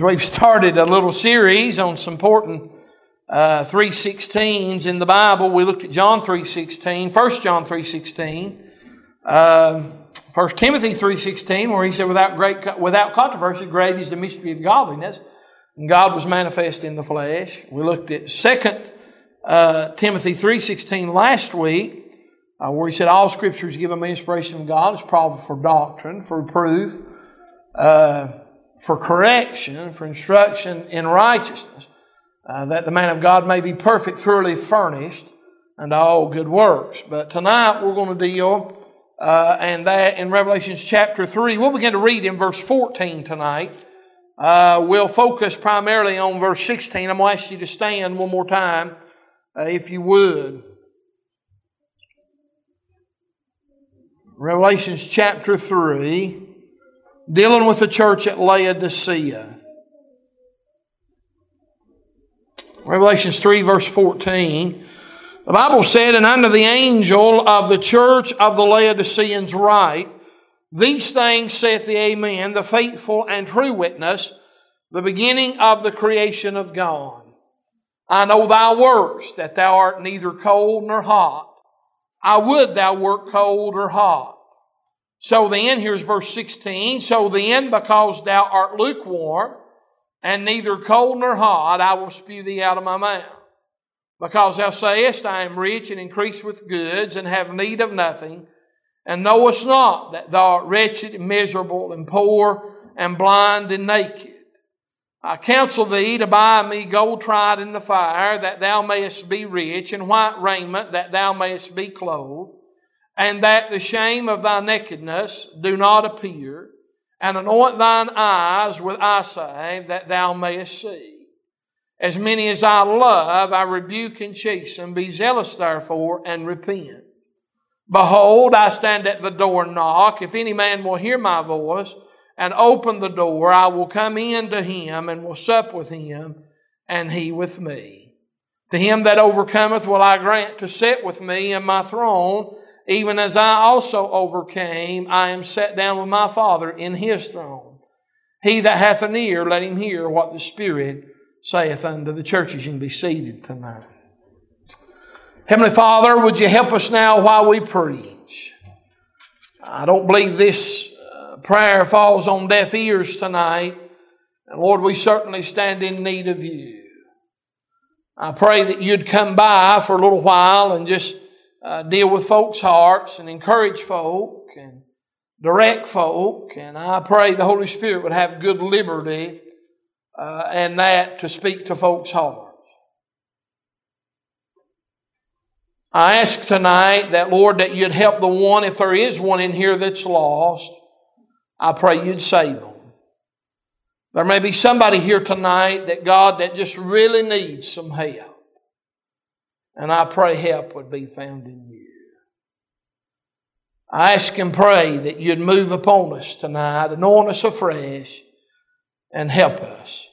We've started a little series on some important uh, 316s in the Bible. We looked at John 3.16, 1 John 3.16, uh, 1 Timothy 3.16, where he said, without, great, without controversy, great is the mystery of godliness. And God was manifest in the flesh. We looked at 2 uh, Timothy 3.16 last week, uh, where he said, all scriptures given by inspiration of God is probably for doctrine, for reproof, uh, for correction, for instruction in righteousness, uh, that the man of God may be perfect, thoroughly furnished unto all good works. But tonight we're going to deal, uh, and that in Revelations chapter 3, we'll begin to read in verse 14 tonight. Uh, we'll focus primarily on verse 16. I'm going to ask you to stand one more time, uh, if you would. Revelations chapter 3 dealing with the church at Laodicea. Revelations 3, verse 14. The Bible said, And unto the angel of the church of the Laodiceans write, These things saith the Amen, the faithful and true witness, the beginning of the creation of God. I know thy works, that thou art neither cold nor hot. I would thou wert cold or hot. So then, here's verse 16. So then, because thou art lukewarm, and neither cold nor hot, I will spew thee out of my mouth. Because thou sayest, I am rich and increase with goods, and have need of nothing, and knowest not that thou art wretched and miserable, and poor, and blind, and naked. I counsel thee to buy me gold tried in the fire, that thou mayest be rich, and white raiment, that thou mayest be clothed and that the shame of thy nakedness do not appear, and anoint thine eyes with eye salve that thou mayest see. As many as I love, I rebuke and chasten. Be zealous therefore and repent. Behold, I stand at the door and knock. If any man will hear my voice and open the door, I will come in to him and will sup with him and he with me. To him that overcometh will I grant to sit with me in my throne even as I also overcame, I am set down with my Father in his throne. He that hath an ear, let him hear what the Spirit saith unto the churches. Can be seated tonight. Heavenly Father, would you help us now while we preach? I don't believe this uh, prayer falls on deaf ears tonight. And Lord, we certainly stand in need of you. I pray that you'd come by for a little while and just uh, deal with folks' hearts and encourage folk and direct folk. And I pray the Holy Spirit would have good liberty uh, and that to speak to folks' hearts. I ask tonight that, Lord, that you'd help the one, if there is one in here that's lost, I pray you'd save them. There may be somebody here tonight that God that just really needs some help. And I pray help would be found in you. I ask and pray that you'd move upon us tonight, anoint us afresh, and help us.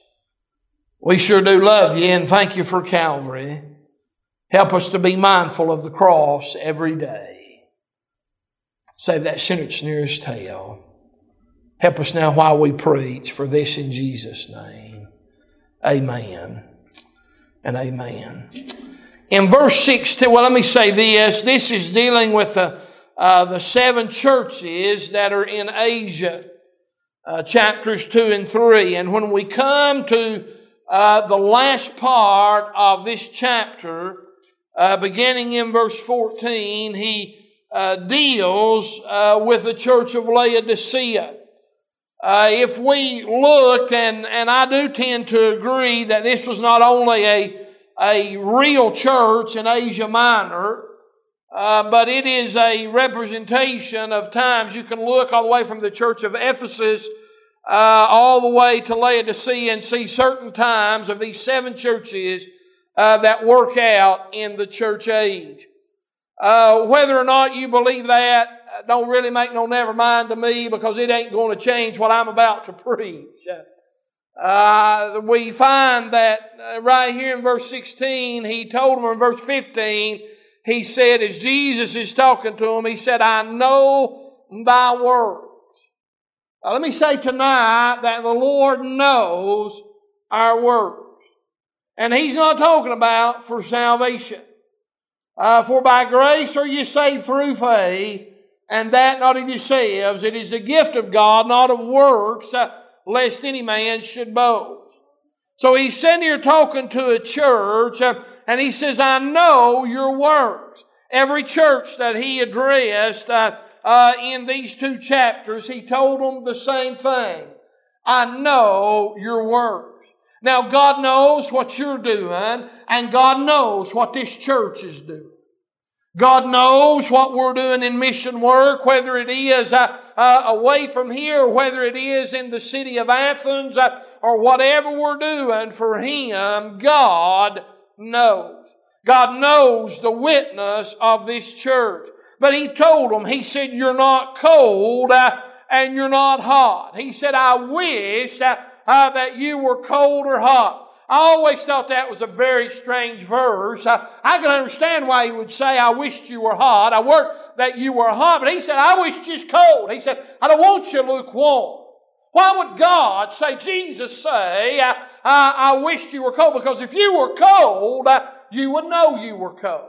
We sure do love you and thank you for Calvary. Help us to be mindful of the cross every day. Save that sentence near his tail. Help us now while we preach for this in Jesus' name. Amen and amen. In verse 16, well, let me say this. This is dealing with the, uh, the seven churches that are in Asia, uh, chapters 2 and 3. And when we come to uh, the last part of this chapter, uh, beginning in verse 14, he uh, deals uh, with the church of Laodicea. if we look, and, and I do tend to agree that this was not only a a real church in Asia Minor, uh, but it is a representation of times. You can look all the way from the church of Ephesus uh, all the way to Laodicea and see certain times of these seven churches uh, that work out in the church age. Uh, whether or not you believe that don't really make no never mind to me because it ain't going to change what I'm about to preach. Uh, we find that uh, right here in verse 16, he told them in verse 15, he said, as Jesus is talking to him, he said, I know thy works. Uh, let me say tonight that the Lord knows our works. And He's not talking about for salvation. Uh, for by grace are you saved through faith, and that not of yourselves. It is the gift of God, not of works, uh, lest any man should boast. So he's sitting here talking to a church, uh, and he says, I know your works. Every church that he addressed uh, uh, in these two chapters, he told them the same thing. I know your works. Now, God knows what you're doing, and God knows what this church is doing. God knows what we're doing in mission work, whether it is uh, uh, away from here, whether it is in the city of Athens, uh, or whatever we're doing for Him. God knows. God knows the witness of this church. But He told them, He said, You're not cold uh, and you're not hot. He said, I wish uh, uh, that you were cold or hot. I always thought that was a very strange verse. I, I can understand why he would say, I wished you were hot. I worked that you were hot, but he said, I wish you cold. He said, I don't want you lukewarm. Why would God say, Jesus say, I, I, I wished you were cold? Because if you were cold, uh, you would know you were cold.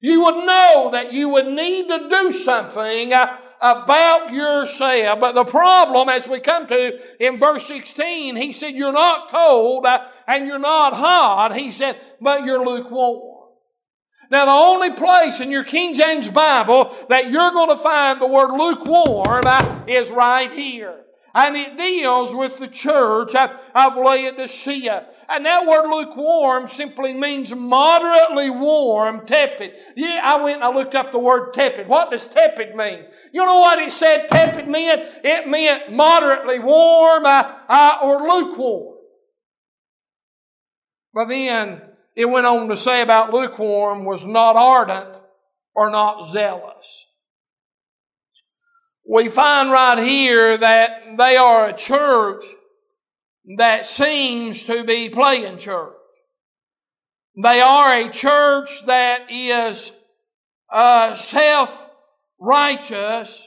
You would know that you would need to do something uh, about yourself. But the problem, as we come to in verse 16, he said, You're not cold uh, and you're not hot. He said, But you're lukewarm. Now, the only place in your King James Bible that you're going to find the word lukewarm is right here and it deals with the church of Laodicea. And that word lukewarm simply means moderately warm, tepid. Yeah, I went and I looked up the word tepid. What does tepid mean? You know what it said tepid meant? It meant moderately warm uh, uh, or lukewarm. But then it went on to say about lukewarm was not ardent or not zealous we find right here that they are a church that seems to be playing church. They are a church that is uh, self righteous,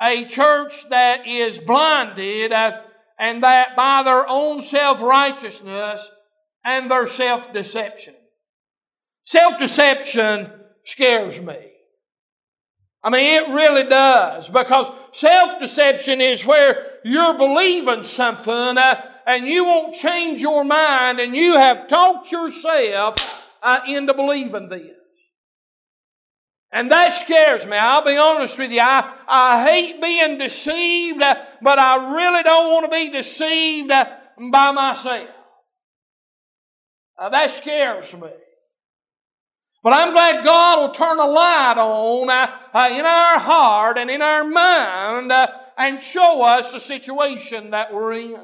a church that is blinded, uh, and that by their own self righteousness and their self deception. Self deception scares me. I mean, it really does because self-deception is where you're believing something uh, and you won't change your mind and you have talked yourself uh, into believing this. And that scares me. I'll be honest with you. I, I hate being deceived, uh, but I really don't want to be deceived uh, by myself. Uh, that scares me. But I'm glad God will turn a light on uh, uh, in our heart and in our mind uh, and show us the situation that we're in.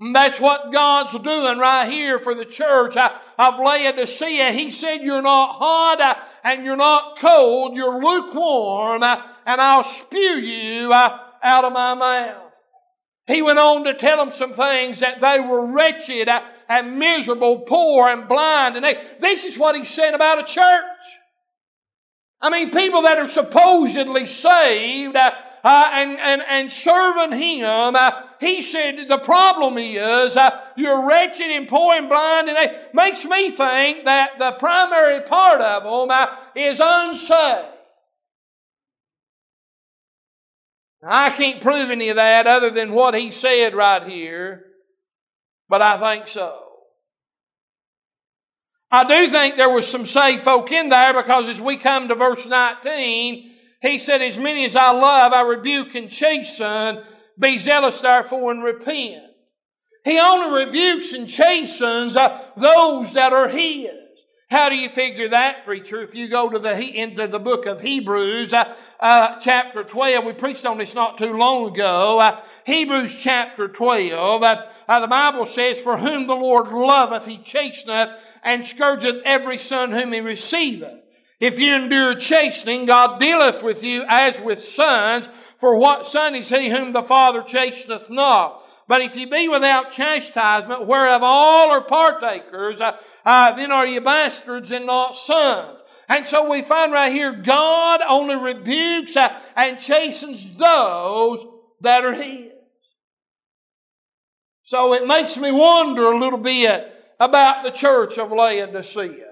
And that's what God's doing right here for the church uh, of Laodicea. He said, You're not hot uh, and you're not cold, you're lukewarm, uh, and I'll spew you out of my mouth. He went on to tell them some things that they were wretched and miserable, poor and blind. And they, this is what he's saying about a church. I mean, people that are supposedly saved uh, uh, and, and, and serving Him, uh, he said the problem is uh, you're wretched and poor and blind, and it makes me think that the primary part of them uh, is unsaved. I can't prove any of that other than what he said right here. But I think so. I do think there was some saved folk in there because as we come to verse 19, he said, As many as I love, I rebuke and chasten. Be zealous therefore and repent. He only rebukes and chastens uh, those that are his. How do you figure that, preacher? If you go to the into the book of Hebrews, uh, uh, chapter twelve, we preached on this not too long ago. Uh, Hebrews chapter twelve. Uh, the Bible says, For whom the Lord loveth, he chasteneth, and scourgeth every son whom he receiveth. If you endure chastening, God dealeth with you as with sons, for what son is he whom the Father chasteneth not? But if you be without chastisement, whereof all are partakers, uh, uh, then are you bastards and not sons. And so we find right here, God only rebukes uh, and chastens those that are His. So it makes me wonder a little bit about the church of Laodicea.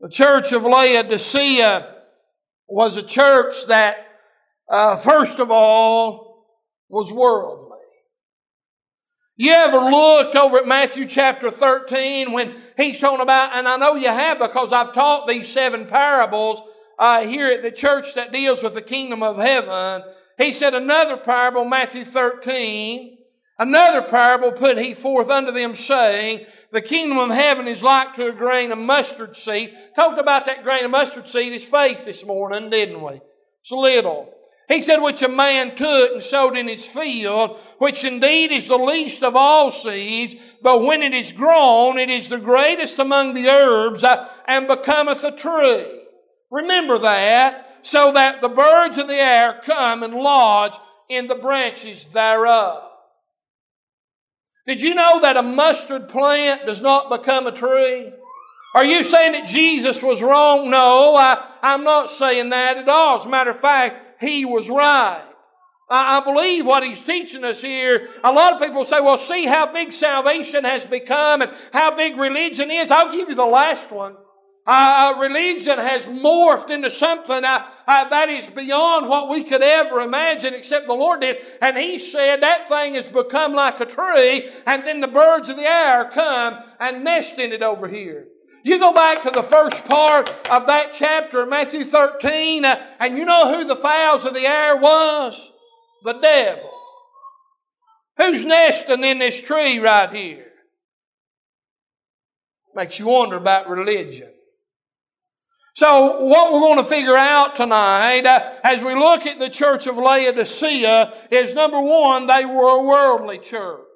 The church of Laodicea was a church that, uh, first of all, was worldly. You ever looked over at Matthew chapter 13 when he's talking about, and I know you have because I've taught these seven parables uh, here at the church that deals with the kingdom of heaven. He said another parable, Matthew 13, another parable put he forth unto them saying, the kingdom of heaven is like to a grain of mustard seed. Talked about that grain of mustard seed as faith this morning, didn't we? It's little. He said, which a man took and sowed in his field, which indeed is the least of all seeds, but when it is grown, it is the greatest among the herbs, uh, and becometh a tree. Remember that, so that the birds of the air come and lodge in the branches thereof. Did you know that a mustard plant does not become a tree? Are you saying that Jesus was wrong? No, I, I'm not saying that at all. As a matter of fact, he was right. I, I believe what he's teaching us here. A lot of people say, well, see how big salvation has become and how big religion is. I'll give you the last one. Uh, religion has morphed into something uh, uh, that is beyond what we could ever imagine except the Lord did. And He said that thing has become like a tree and then the birds of the air come and nest in it over here. You go back to the first part of that chapter, Matthew 13, uh, and you know who the fowls of the air was? The devil. Who's nesting in this tree right here? Makes you wonder about religion. So, what we're going to figure out tonight uh, as we look at the church of Laodicea is number one, they were a worldly church.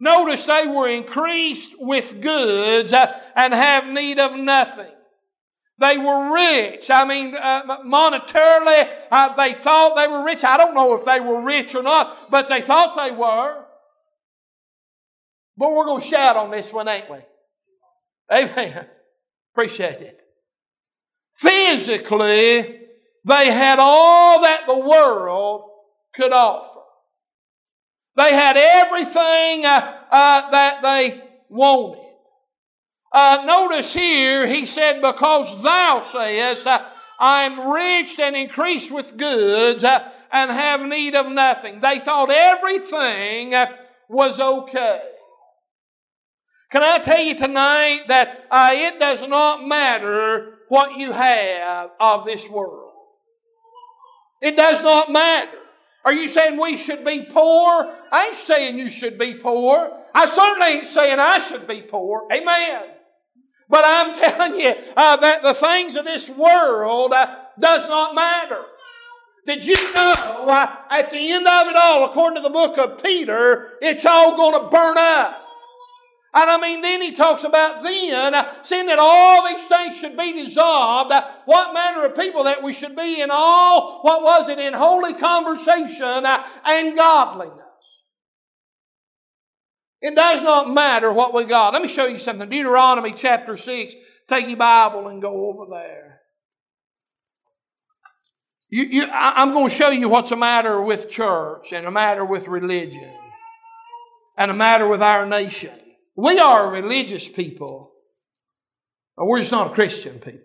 Notice they were increased with goods uh, and have need of nothing. They were rich. I mean, uh, monetarily, uh, they thought they were rich. I don't know if they were rich or not, but they thought they were. But we're going to shout on this one, ain't we? Amen. Appreciate it. Physically, they had all that the world could offer. They had everything uh, uh, that they wanted. Uh, notice here, he said, Because thou sayest, uh, I am rich and increased with goods uh, and have need of nothing. They thought everything uh, was okay. Can I tell you tonight that it does not matter what you have of this world. It does not matter. Are you saying we should be poor? I ain't saying you should be poor. I certainly ain't saying I should be poor. Amen. But I'm telling you uh, that the things of this world uh, does not matter. Did you know uh, at the end of it all, according to the book of Peter, it's all going to burn up? And I mean, then he talks about then, uh, seeing that all these things should be dissolved, uh, what manner of people that we should be in all, what was it, in holy conversation uh, and godliness. It does not matter what we got. Let me show you something. Deuteronomy chapter 6. Take your Bible and go over there. You, you, I'm going to show you what's a matter with church and a matter with religion and a matter with our nation. We are a religious people, but we're just not a Christian people.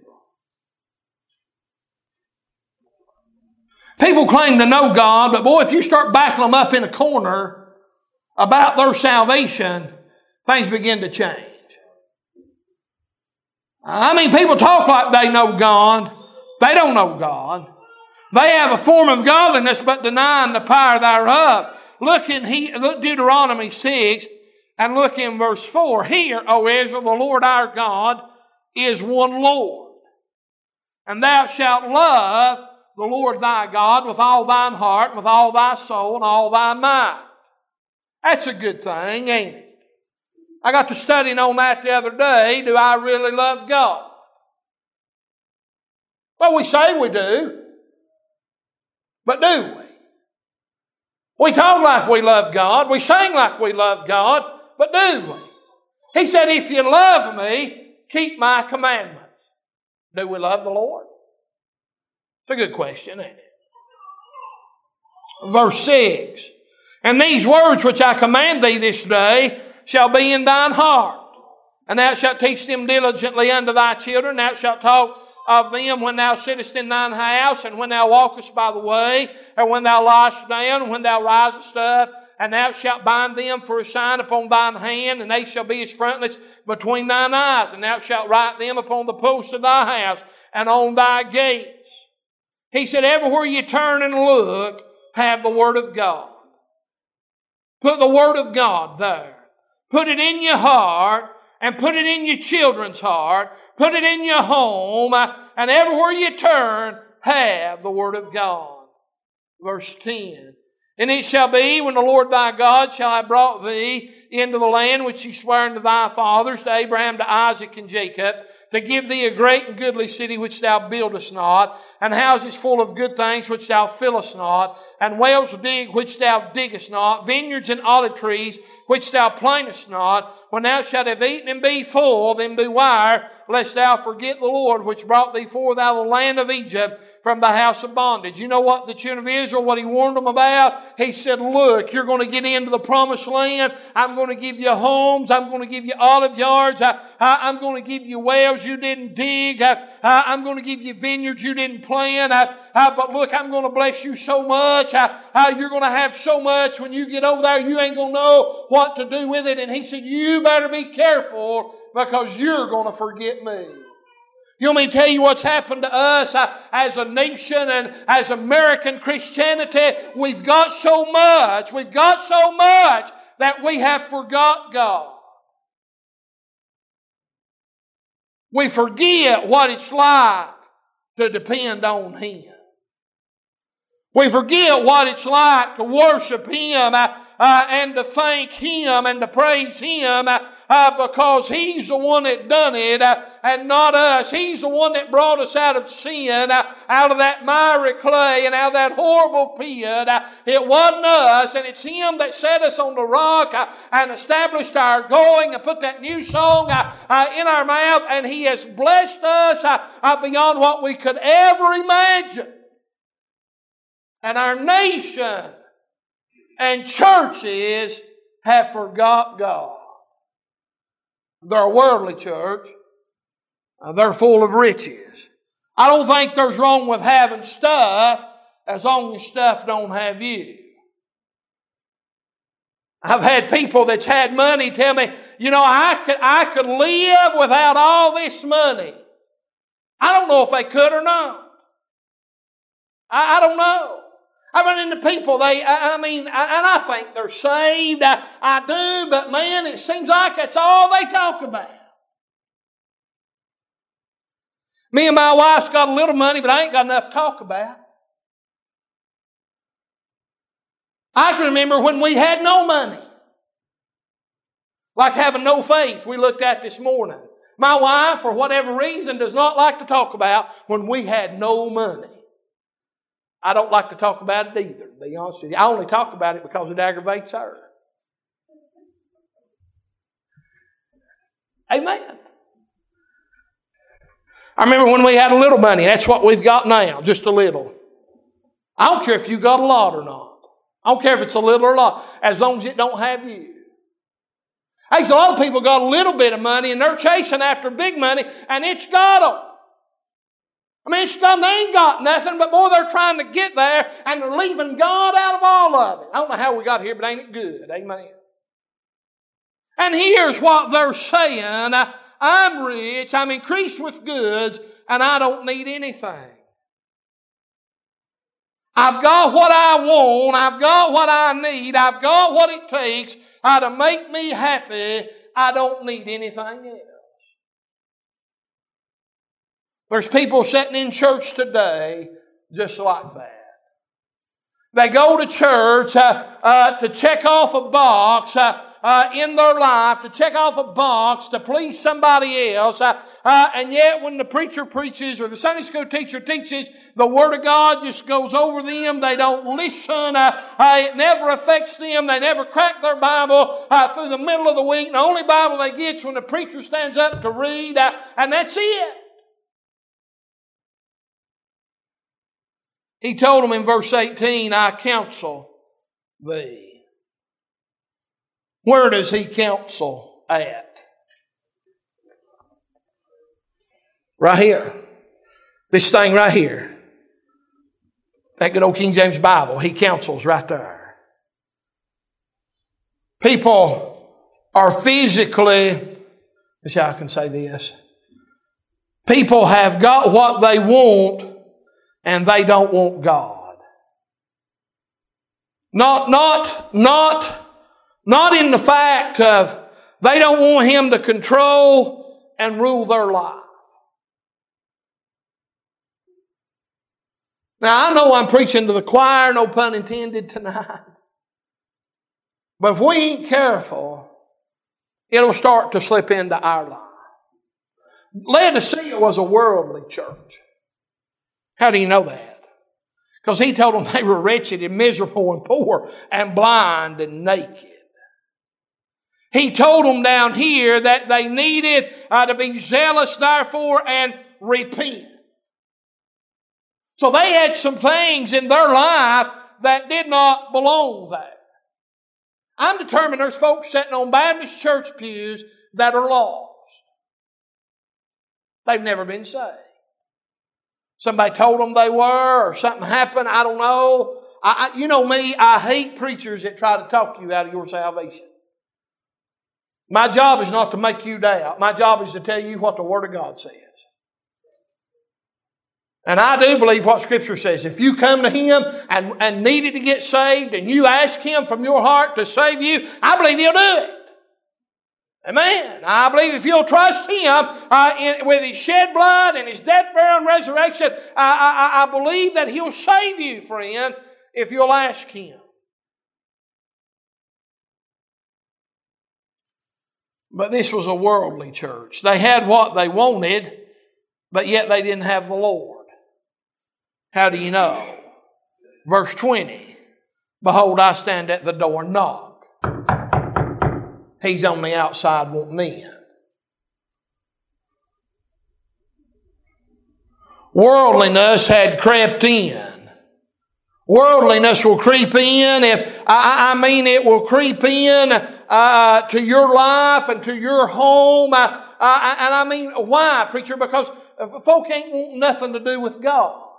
People claim to know God, but boy, if you start backing them up in a corner about their salvation, things begin to change. I mean, people talk like they know God. They don't know God. They have a form of godliness, but denying the power thereof. Look in he, look Deuteronomy 6, and look in verse 4. Hear, O Israel, the Lord our God is one Lord. And thou shalt love the Lord thy God with all thine heart, with all thy soul, and all thy mind. That's a good thing, ain't it? I got to studying on that the other day. Do I really love God? Well, we say we do. But do we? We talk like we love God. We sing like we love God. But do we? He said, If you love me, keep my commandments. Do we love the Lord? It's a good question, ain't it? Verse 6. And these words which I command thee this day shall be in thine heart. And thou shalt teach them diligently unto thy children. Thou shalt talk of them when thou sittest in thine house, and when thou walkest by the way, and when thou liest down, and when thou risest up. And thou shalt bind them for a sign upon thine hand, and they shall be as frontlets between thine eyes. And thou shalt write them upon the posts of thy house and on thy gates. He said, everywhere you turn and look, have the Word of God. Put the Word of God there. Put it in your heart and put it in your children's heart. Put it in your home uh, and everywhere you turn, have the Word of God. Verse 10. And it shall be when the Lord thy God shall have brought thee into the land which he sware unto thy fathers, to Abraham, to Isaac, and Jacob, to give thee a great and goodly city which thou buildest not, and houses full of good things which thou fillest not, and wells dig which thou diggest not, vineyards and olive trees which thou plantest not. When thou shalt have eaten and be full, then beware lest thou forget the Lord which brought thee forth out of the land of Egypt from the house of bondage. You know what the children of Israel, what he warned them about? He said, look, you're going to get into the promised land. I'm going to give you homes. I'm going to give you olive yards. I, am going to give you wells you didn't dig. I, am going to give you vineyards you didn't plant. but look, I'm going to bless you so much. you're going to have so much when you get over there, you ain't going to know what to do with it. And he said, you better be careful because you're going to forget me. You want me to tell you what's happened to us uh, as a nation and as American Christianity? We've got so much, we've got so much that we have forgot God. We forget what it's like to depend on Him. We forget what it's like to worship Him uh, uh, and to thank Him and to praise Him uh, uh, because He's the one that done it uh, and not us. He's the one that brought us out of sin, uh, out of that miry clay and out of that horrible pit. Uh, it wasn't us, and it's Him that set us on the rock uh, and established our going and put that new song in our mouth, and He has blessed us beyond what we could ever imagine. And our nation and churches have forgot God. They're a worldly church. Uh, they're full of riches. I don't think there's wrong with having stuff as long as stuff don't have you. I've had people that's had money tell me, you know, I could, I could live without all this money. I don't know if they could or not. I, I don't know. I run into people, they, I, I mean, I, and I think they're saved. I, I do, but man, it seems like that's all they talk about. Me and my wife's got a little money, but I ain't got enough to talk about. I can remember when we had no money. Like having no faith, we looked at this morning. My wife, for whatever reason, does not like to talk about when we had no money. I don't like to talk about it either, to be honest with you. I only talk about it because it aggravates her. Amen. I remember when we had a little money, that's what we've got now, just a little. I don't care if you got a lot or not. I don't care if it's a little or a lot, as long as it don't have you. Hey, so a lot of people got a little bit of money and they're chasing after big money and it's got them. I mean, it's got, they ain't got nothing, but boy, they're trying to get there and they're leaving God out of all of it. I don't know how we got here, but ain't it good? Amen. And here's what they're saying. Uh, I'm rich, I'm increased with goods, and I don't need anything. I've got what I want, I've got what I need, I've got what it takes uh, to make me happy. I don't need anything else. There's people sitting in church today just like that. They go to church uh, uh, to check off a box uh, uh in their life, to check off a box to please somebody else. Uh, uh, and yet, when the preacher preaches or the Sunday school teacher teaches, the Word of God just goes over them. They don't listen. it never affects them. They never crack their Bible through the middle of the week. The only Bible they get is when the preacher stands up to read, and that's it. He told them in verse 18, I counsel thee. Where does he counsel at? Right here. This thing right here. That good old King James Bible. He counsels right there. People are physically, let's see how I can say this. People have got what they want and they don't want God. Not, not, not, not in the fact of they don't want Him to control and rule their life. Now, I know I'm preaching to the choir, no pun intended tonight. But if we ain't careful, it'll start to slip into our life. Laodicea was a worldly church. How do you know that? Because he told them they were wretched and miserable and poor and blind and naked. He told them down here that they needed uh, to be zealous, therefore, and repent. So they had some things in their life that did not belong there. I'm determined there's folks sitting on Baptist church pews that are lost. They've never been saved. Somebody told them they were, or something happened, I don't know. I, I, you know me, I hate preachers that try to talk you out of your salvation. My job is not to make you doubt. My job is to tell you what the Word of God says. And I do believe what Scripture says. If you come to Him and, and needed to get saved and you ask Him from your heart to save you, I believe He'll do it. Amen. I believe if you'll trust Him uh, in, with His shed blood and His death, burial, and resurrection, I, I, I believe that He'll save you, friend, if you'll ask Him. But this was a worldly church. They had what they wanted, but yet they didn't have the Lord. How do you know? Verse 20 Behold, I stand at the door and knock. He's on the outside wanting in. Worldliness had crept in. Worldliness will creep in if, I, I mean, it will creep in uh, to your life and to your home. Uh, uh, and I mean, why, preacher? Because folk ain't want nothing to do with God.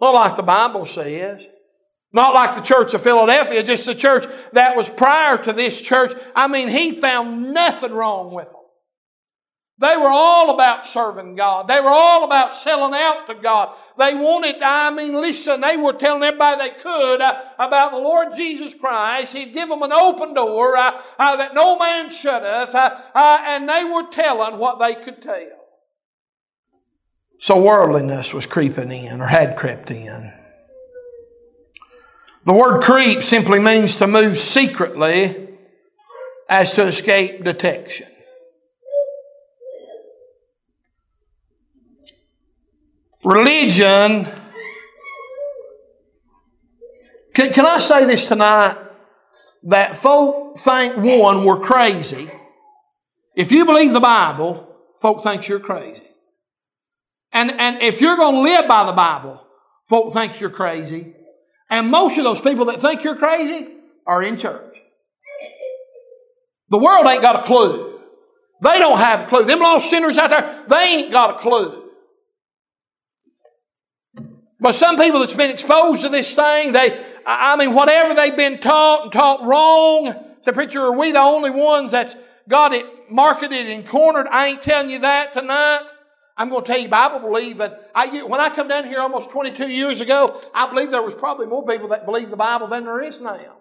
Not like the Bible says. Not like the church of Philadelphia, just the church that was prior to this church. I mean, he found nothing wrong with them. They were all about serving God. They were all about selling out to God. They wanted, I mean, listen, they were telling everybody they could uh, about the Lord Jesus Christ. He'd give them an open door uh, uh, that no man shutteth, uh, uh, and they were telling what they could tell. So worldliness was creeping in or had crept in. The word creep simply means to move secretly as to escape detection. Religion, can, can I say this tonight? That folk think, one, we're crazy. If you believe the Bible, folk think you're crazy. And, and if you're going to live by the Bible, folk think you're crazy. And most of those people that think you're crazy are in church. The world ain't got a clue. They don't have a clue. Them lost sinners out there, they ain't got a clue. But some people that's been exposed to this thing, they, I mean, whatever they've been taught and taught wrong, the preacher, are we the only ones that's got it marketed and cornered? I ain't telling you that tonight. I'm going to tell you, Bible believing. I, when I come down here almost 22 years ago, I believe there was probably more people that believe the Bible than there is now.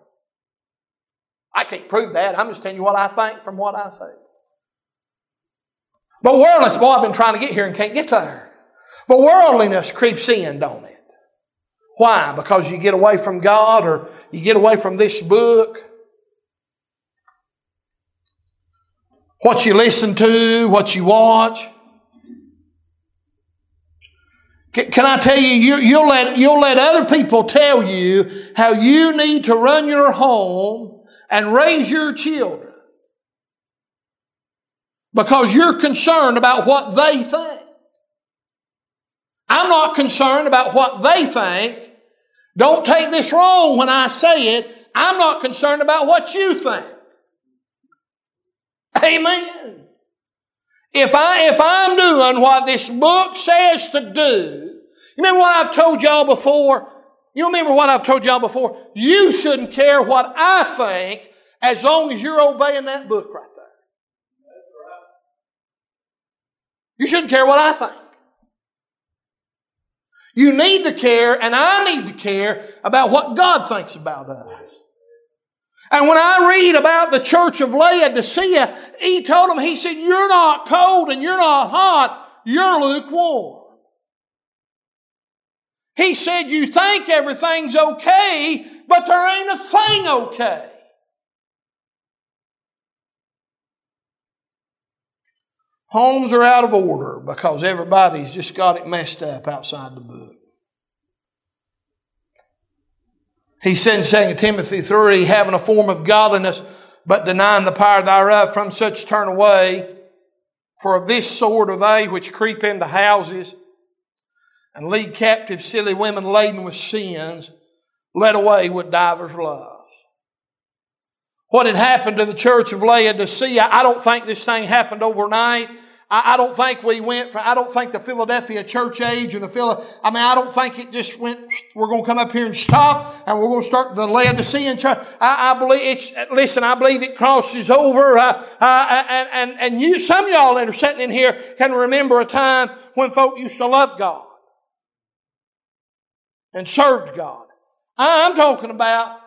I can't prove that. I'm just telling you what I think from what I say. But worldliness, boy, I've been trying to get here and can't get there. But worldliness creeps in, don't it? Why? Because you get away from God or you get away from this book. What you listen to, what you watch. Can I tell you, you will let, you'll let other people tell you how you need to run your home and raise your children because you're concerned about what they think. I'm not concerned about what they think. Don't take this wrong when I say it. I'm not concerned about what you think. Amen. If I if I'm doing what this book says to do, you remember what I've told y'all before? You remember what I've told y'all before? You shouldn't care what I think as long as you're obeying that book right there. You shouldn't care what I think. You need to care, and I need to care about what God thinks about us. And when I read about the church of Laodicea, he told them, he said, You're not cold and you're not hot, you're lukewarm. He said, You think everything's okay, but there ain't a thing okay. Homes are out of order because everybody's just got it messed up outside the book. He said in 2 Timothy 3, having a form of godliness, but denying the power thereof, from such turn away. For of this sort are they which creep into houses and lead captive silly women laden with sins, led away with divers loves. What had happened to the church of Laodicea, I don't think this thing happened overnight. I, I, don't think we went for, I don't think the Philadelphia church age or the Phila, I mean, I don't think it just went, we're going to come up here and stop and we're going to start the Laodicean church. I, I believe it's, listen, I believe it crosses over, uh, uh, and, and, and you, some of y'all that are sitting in here can remember a time when folk used to love God and served God. I, I'm talking about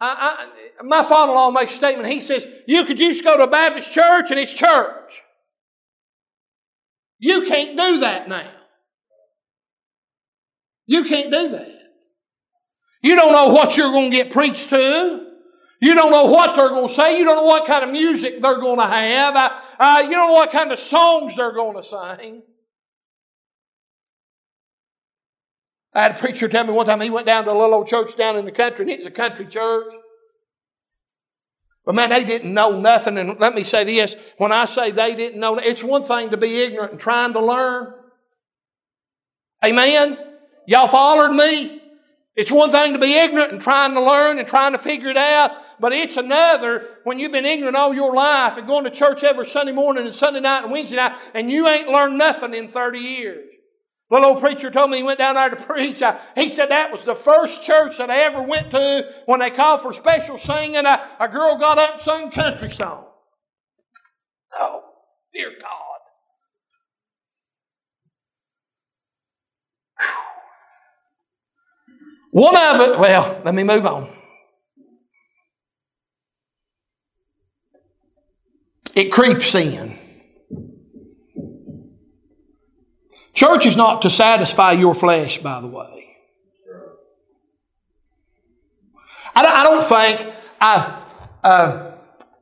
I, I, my father-in-law makes a statement. He says, you could just go to a Baptist church and it's church. You can't do that now. You can't do that. You don't know what you're going to get preached to. You don't know what they're going to say. You don't know what kind of music they're going to have. Uh, uh, you don't know what kind of songs they're going to sing. I had a preacher tell me one time he went down to a little old church down in the country, and it was a country church. But man, they didn't know nothing. And let me say this when I say they didn't know, it's one thing to be ignorant and trying to learn. Amen? Y'all followed me? It's one thing to be ignorant and trying to learn and trying to figure it out, but it's another when you've been ignorant all your life and going to church every Sunday morning and Sunday night and Wednesday night and you ain't learned nothing in 30 years. Little old preacher told me he went down there to preach. I, he said that was the first church that I ever went to when they called for special singing. A, a girl got up and sang country song. Oh, dear God. One of it, well, let me move on. It creeps in. Church is not to satisfy your flesh, by the way. I don't, think I. Uh,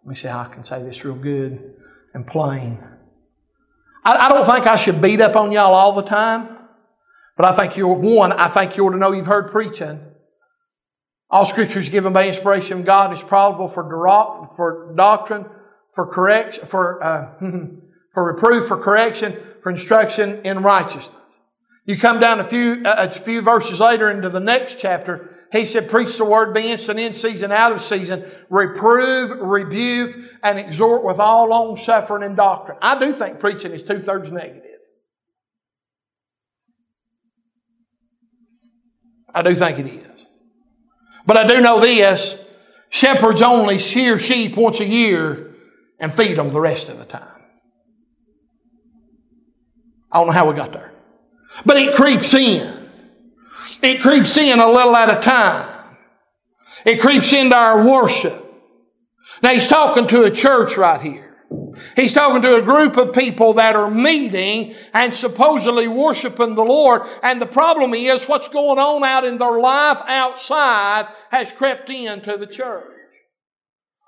let me see how I can say this real good and plain. I, I don't think I should beat up on y'all all the time, but I think you're one. I think you ought to know you've heard preaching. All Scripture is given by inspiration of God is probable for, for doctrine, for correction, for uh, for reproof, for correction, for instruction in righteousness. You come down a few, a few verses later into the next chapter, he said, preach the word, be instant in season, out of season, reprove, rebuke, and exhort with all long suffering and doctrine. I do think preaching is two thirds negative. I do think it is. But I do know this, shepherds only shear sheep once a year and feed them the rest of the time. I don't know how we got there. But it creeps in. It creeps in a little at a time. It creeps into our worship. Now he's talking to a church right here. He's talking to a group of people that are meeting and supposedly worshiping the Lord. And the problem is what's going on out in their life outside has crept into the church.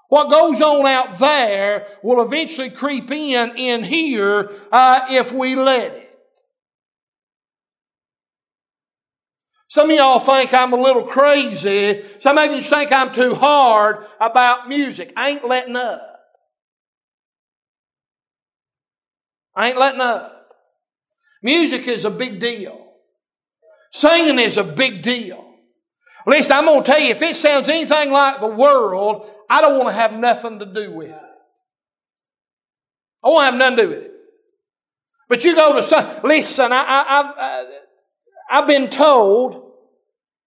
What goes on out there will eventually creep in in here uh, if we let it. Some of y'all think I'm a little crazy. Some of you think I'm too hard about music. I ain't letting up. I ain't letting up. Music is a big deal. Singing is a big deal. Listen, I'm going to tell you, if it sounds anything like the world, I don't want to have nothing to do with it. I won't have nothing to do with it. But you go to some, listen, I, I, I've, I've been told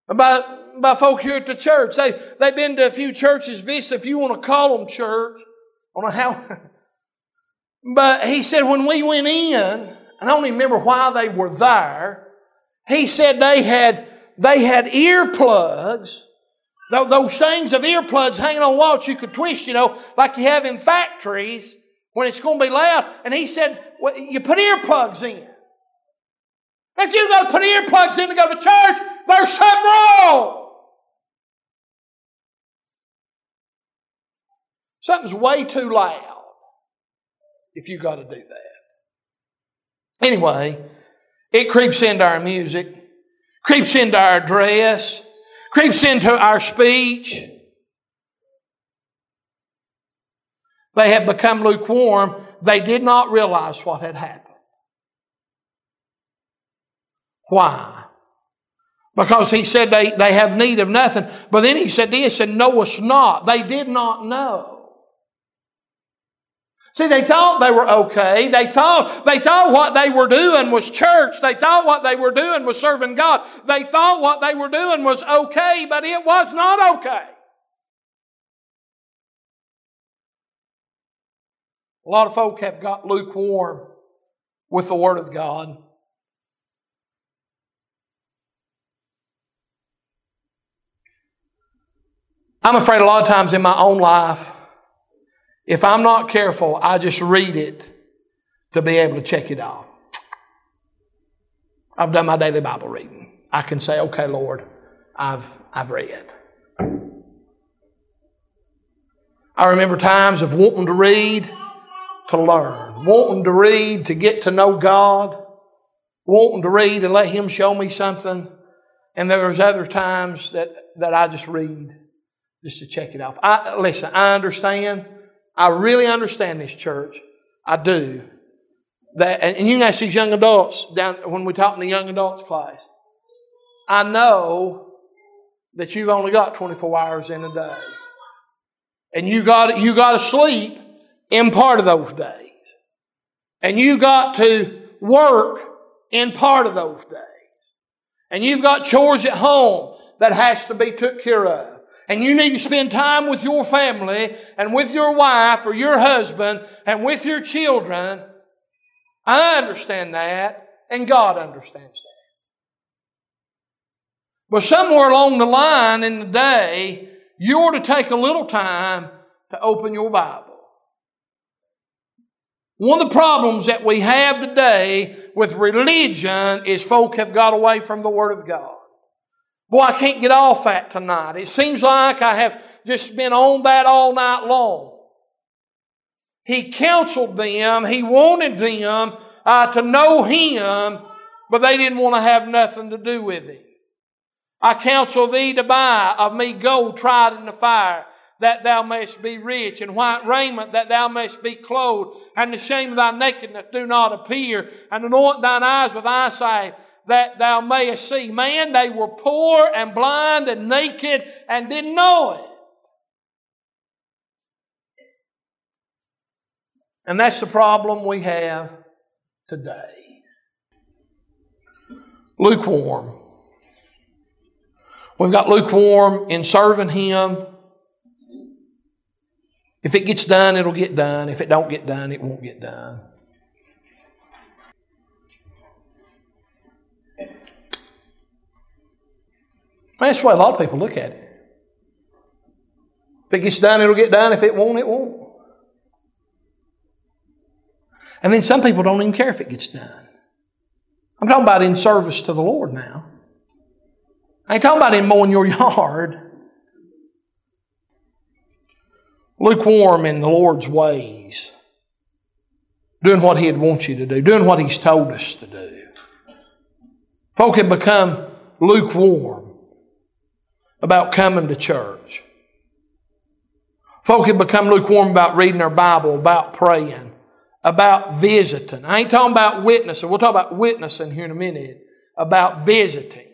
about, by folk here at the church. They, they've been to a few churches, Vista, if you want to call them church. I don't know how. but he said when we went in, I don't even remember why they were there. He said they had, they had earplugs those things of earplugs hanging on walls you could twist, you know, like you have in factories when it's going to be loud. And he said, well, you put earplugs in. If you got to put earplugs in to go to church, there's something wrong. Something's way too loud if you got to do that. Anyway, it creeps into our music, creeps into our dress, creeps into our speech. They have become lukewarm. They did not realize what had happened. Why? Because he said they, they have need of nothing. But then he said this, and knowest not. They did not know. See, they thought they were okay. They thought, they thought what they were doing was church. They thought what they were doing was serving God. They thought what they were doing was okay, but it was not okay. A lot of folk have got lukewarm with the Word of God. I'm afraid a lot of times in my own life, if I'm not careful, I just read it to be able to check it off. I've done my daily Bible reading. I can say, okay, Lord, I've, I've read. I remember times of wanting to read to learn, wanting to read to get to know God, wanting to read and let Him show me something. And there's other times that, that I just read just to check it off. I, listen, I understand I really understand this church. I do. That, and you can ask these young adults down when we talk in the young adults class. I know that you've only got 24 hours in a day. And you got, you got to sleep in part of those days. And you got to work in part of those days. And you've got chores at home that has to be took care of and you need to spend time with your family and with your wife or your husband and with your children. I understand that, and God understands that. But somewhere along the line in the day, you ought to take a little time to open your Bible. One of the problems that we have today with religion is folk have got away from the Word of God. Boy, I can't get off that tonight. It seems like I have just been on that all night long. He counseled them. He wanted them uh, to know Him, but they didn't want to have nothing to do with Him. I counsel thee to buy of me gold tried in the fire, that thou mayest be rich, and white raiment, that thou mayest be clothed, and the shame of thy nakedness do not appear, and anoint thine eyes with eyesalve that thou mayest see. Man, they were poor and blind and naked and didn't know it. And that's the problem we have today. Lukewarm. We've got lukewarm in serving Him. If it gets done, it'll get done. If it don't get done, it won't get done. That's the way a lot of people look at it. If it gets done, it'll get done. If it won't, it won't. And then some people don't even care if it gets done. I'm talking about in service to the Lord now. I ain't talking about in mowing your yard. Lukewarm in the Lord's ways. Doing what He'd want you to do. Doing what He's told us to do. Folk have become lukewarm about coming to church. Folk have become lukewarm about reading their Bible, about praying, about visiting. I ain't talking about witnessing. We'll talk about witnessing here in a minute. About visiting.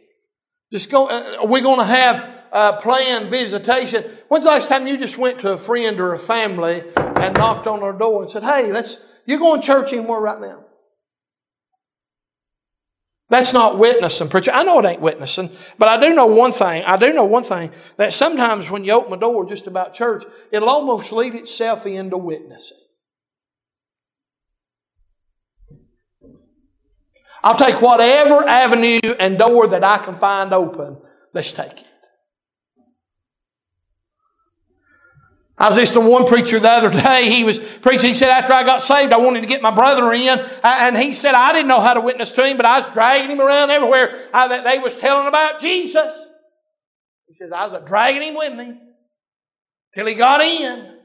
Just go, uh, are we going to have uh, planned visitation. When's the last time you just went to a friend or a family and knocked on their door and said, "Hey, let's you going to church anymore right now?" That's not witnessing, preacher. I know it ain't witnessing, but I do know one thing. I do know one thing that sometimes when you open the door just about church, it'll almost lead itself into witnessing. I'll take whatever avenue and door that I can find open. Let's take it. I was listening to one preacher the other day. He was preaching. He said, after I got saved, I wanted to get my brother in. And he said, I didn't know how to witness to him, but I was dragging him around everywhere uh, that they was telling about Jesus. He says, I was uh, dragging him with me till he got in.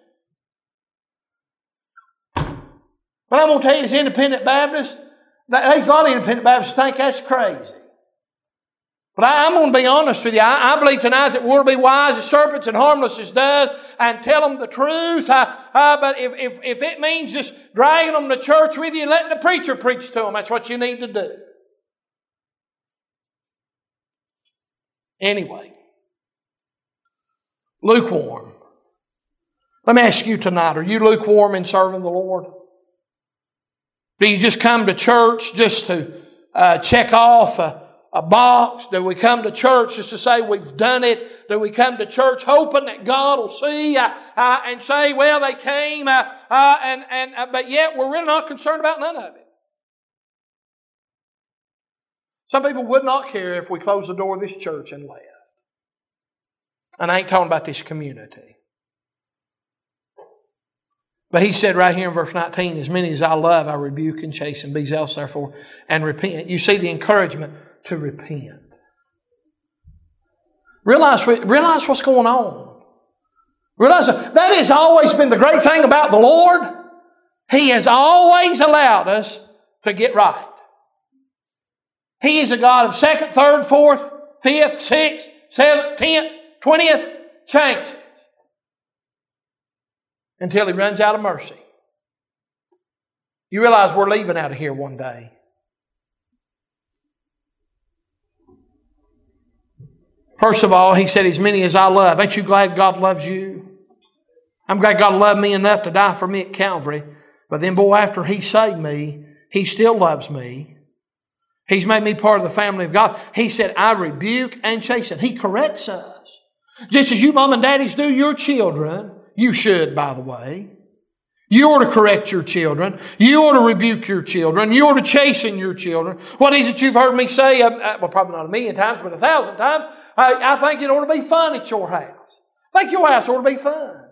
But I'm going to tell you, as independent Baptists, there's a lot of independent Baptists think that's crazy. But I, am going to be honest with you. I, I, believe tonight that we'll be wise as serpents and harmless as doves and tell them the truth. I, but if, if, if it means just dragging them to church with you and letting the preacher preach to them, that's what you need to do. Anyway, lukewarm. Let me ask you tonight are you lukewarm in serving the Lord? Do you just come to church just to uh, check off a, a box? Do we come to church just to say we've done it? Do we come to church hoping that God will see uh, uh, and say, well, they came, uh, uh, and, and, uh, but yet we're really not concerned about none of it? Some people would not care if we closed the door of this church and left. And I ain't talking about this community. But he said right here in verse 19, as many as I love, I rebuke and chasten. Be zealous, therefore, and repent. You see the encouragement to repent. Realize, realize what's going on. Realize that, that has always been the great thing about the Lord. He has always allowed us to get right. He is a God of second, third, fourth, fifth, sixth, seventh, tenth, twentieth chances until he runs out of mercy. You realize we're leaving out of here one day. First of all, he said, As many as I love. Ain't you glad God loves you? I'm glad God loved me enough to die for me at Calvary. But then, boy, after He saved me, He still loves me. He's made me part of the family of God. He said, I rebuke and chasten. He corrects us. Just as you mom and daddies do your children, you should, by the way. You ought to correct your children. You ought to rebuke your children. You ought to chasten your children. What is it you've heard me say? Uh, uh, well, probably not a million times, but a thousand times. I, I think it ought to be fun at your house. I think your house ought to be fun.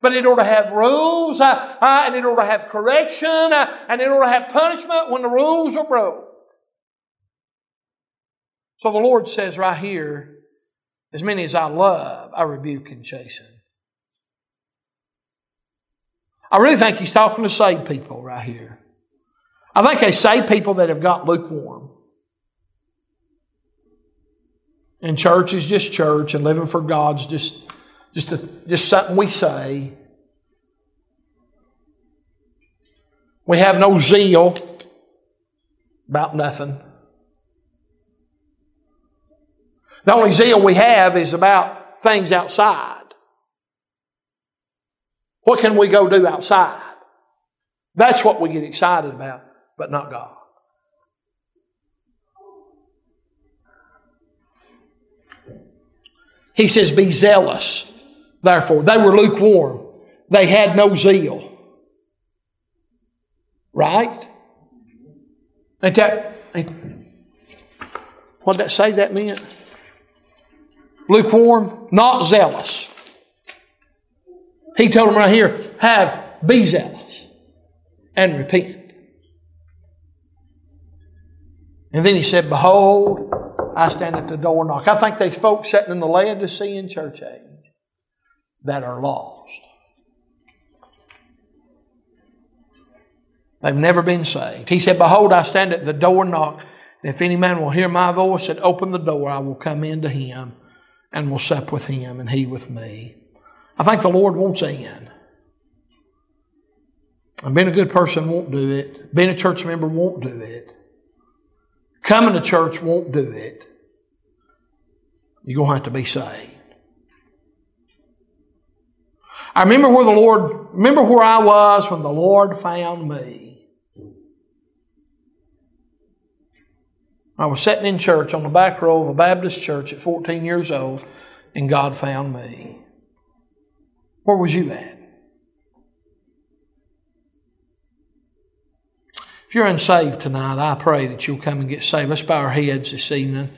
But it ought to have rules, uh, uh, and it ought to have correction, uh, and it ought to have punishment when the rules are broke. So the Lord says right here, as many as I love, I rebuke and chasten. I really think he's talking to saved people right here. I think they say people that have got lukewarm. And church is just church, and living for God's just just a, just something we say. We have no zeal about nothing. The only zeal we have is about things outside. What can we go do outside? That's what we get excited about, but not God. He says, Be zealous. Therefore, they were lukewarm. They had no zeal. Right? Ain't that, ain't, what did that say that meant? Lukewarm, not zealous. He told them right here, have, be zealous and repent. And then he said, Behold, I stand at the door and knock. I think there's folks sitting in the Laodicean church age that are lost. They've never been saved. He said, Behold, I stand at the door and knock. And if any man will hear my voice and open the door, I will come in to him and will sup with him and he with me. I think the Lord wants in. And being a good person won't do it. Being a church member won't do it. Coming to church won't do it. You're going to have to be saved. I remember where the Lord, remember where I was when the Lord found me. I was sitting in church on the back row of a Baptist church at 14 years old, and God found me. Where was you at? If you're unsaved tonight, I pray that you'll come and get saved. Let's bow our heads this evening.